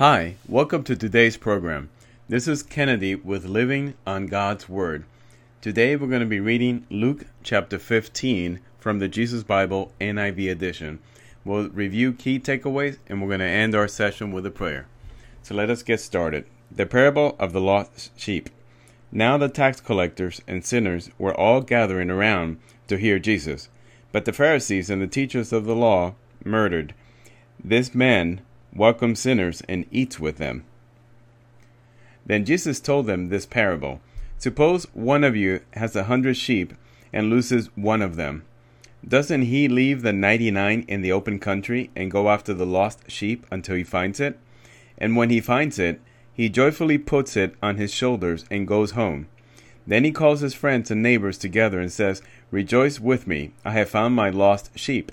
Hi, welcome to today's program. This is Kennedy with Living on God's Word. Today we're going to be reading Luke chapter 15 from the Jesus Bible NIV edition. We'll review key takeaways and we're going to end our session with a prayer. So let us get started. The parable of the lost sheep. Now the tax collectors and sinners were all gathering around to hear Jesus, but the Pharisees and the teachers of the law murdered. This man welcomes sinners and eats with them. Then Jesus told them this parable Suppose one of you has a hundred sheep and loses one of them. Doesn't he leave the ninety nine in the open country and go after the lost sheep until he finds it? And when he finds it, he joyfully puts it on his shoulders and goes home. Then he calls his friends and neighbors together and says, Rejoice with me, I have found my lost sheep.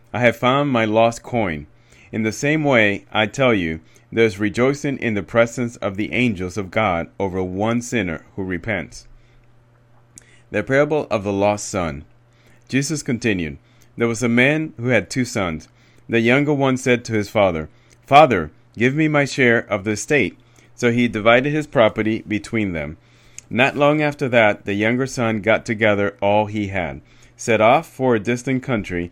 I have found my lost coin. In the same way, I tell you, there is rejoicing in the presence of the angels of God over one sinner who repents. The parable of the lost son. Jesus continued, There was a man who had two sons. The younger one said to his father, Father, give me my share of the estate. So he divided his property between them. Not long after that, the younger son got together all he had, set off for a distant country,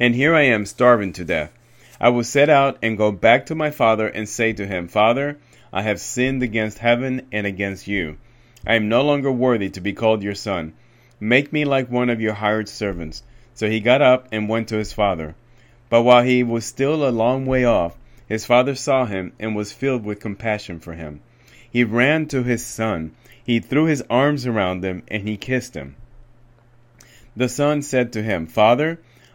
And here I am starving to death. I will set out and go back to my father and say to him, Father, I have sinned against heaven and against you. I am no longer worthy to be called your son. Make me like one of your hired servants. So he got up and went to his father. But while he was still a long way off, his father saw him and was filled with compassion for him. He ran to his son. He threw his arms around him and he kissed him. The son said to him, Father,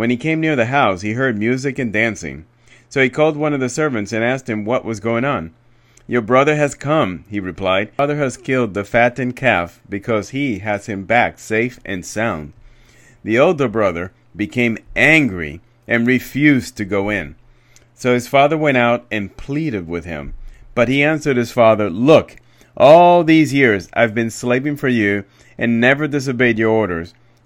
When he came near the house, he heard music and dancing. So he called one of the servants and asked him what was going on. Your brother has come, he replied. Father has killed the fattened calf because he has him back safe and sound. The older brother became angry and refused to go in. So his father went out and pleaded with him. But he answered his father, Look, all these years I've been slaving for you and never disobeyed your orders.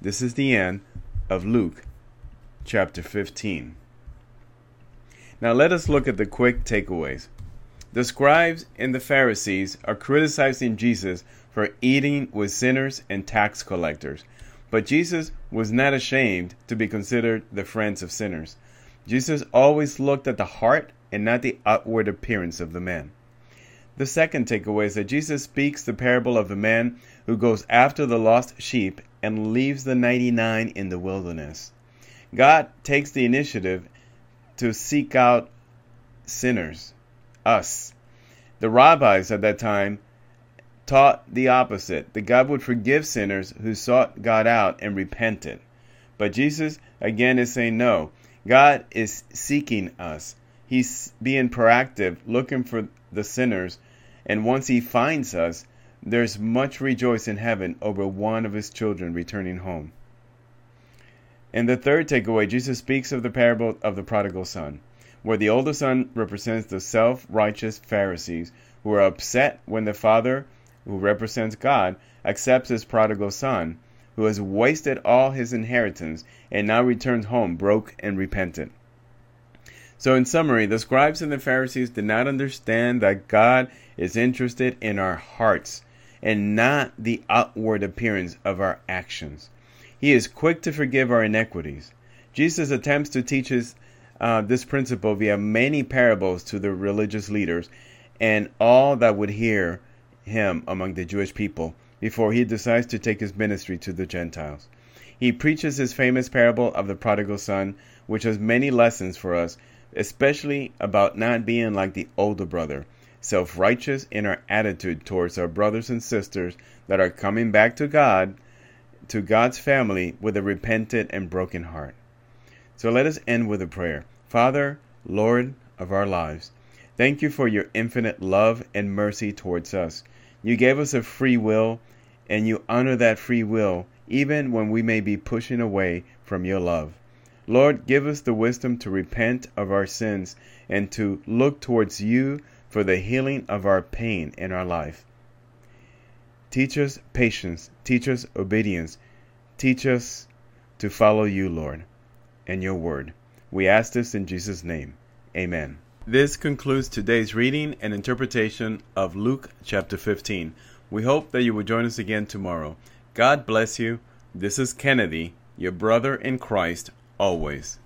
This is the end of Luke chapter 15. Now let us look at the quick takeaways. The scribes and the Pharisees are criticizing Jesus for eating with sinners and tax collectors. But Jesus was not ashamed to be considered the friends of sinners. Jesus always looked at the heart and not the outward appearance of the man. The second takeaway is that Jesus speaks the parable of the man who goes after the lost sheep and leaves the 99 in the wilderness. God takes the initiative to seek out sinners, us. The rabbis at that time taught the opposite that God would forgive sinners who sought God out and repented. But Jesus, again, is saying no. God is seeking us. He's being proactive, looking for the sinners. And once He finds us, there's much rejoice in heaven over one of His children returning home. In the third takeaway, Jesus speaks of the parable of the prodigal son, where the older son represents the self righteous Pharisees who are upset when the father who represents God, accepts his prodigal son, who has wasted all his inheritance and now returns home broke and repentant. So, in summary, the scribes and the Pharisees did not understand that God is interested in our hearts and not the outward appearance of our actions. He is quick to forgive our iniquities. Jesus attempts to teach us uh, this principle via many parables to the religious leaders and all that would hear him among the Jewish people before he decides to take his ministry to the Gentiles. He preaches his famous parable of the prodigal son, which has many lessons for us, especially about not being like the older brother, self righteous in our attitude towards our brothers and sisters that are coming back to God, to God's family with a repentant and broken heart. So let us end with a prayer. Father, Lord of our lives, thank you for your infinite love and mercy towards us. You gave us a free will, and you honor that free will even when we may be pushing away from your love. Lord, give us the wisdom to repent of our sins and to look towards you for the healing of our pain in our life. Teach us patience, teach us obedience, teach us to follow you, Lord, and your word. We ask this in Jesus' name. Amen. This concludes today's reading and interpretation of Luke chapter 15. We hope that you will join us again tomorrow. God bless you. This is Kennedy, your brother in Christ, always.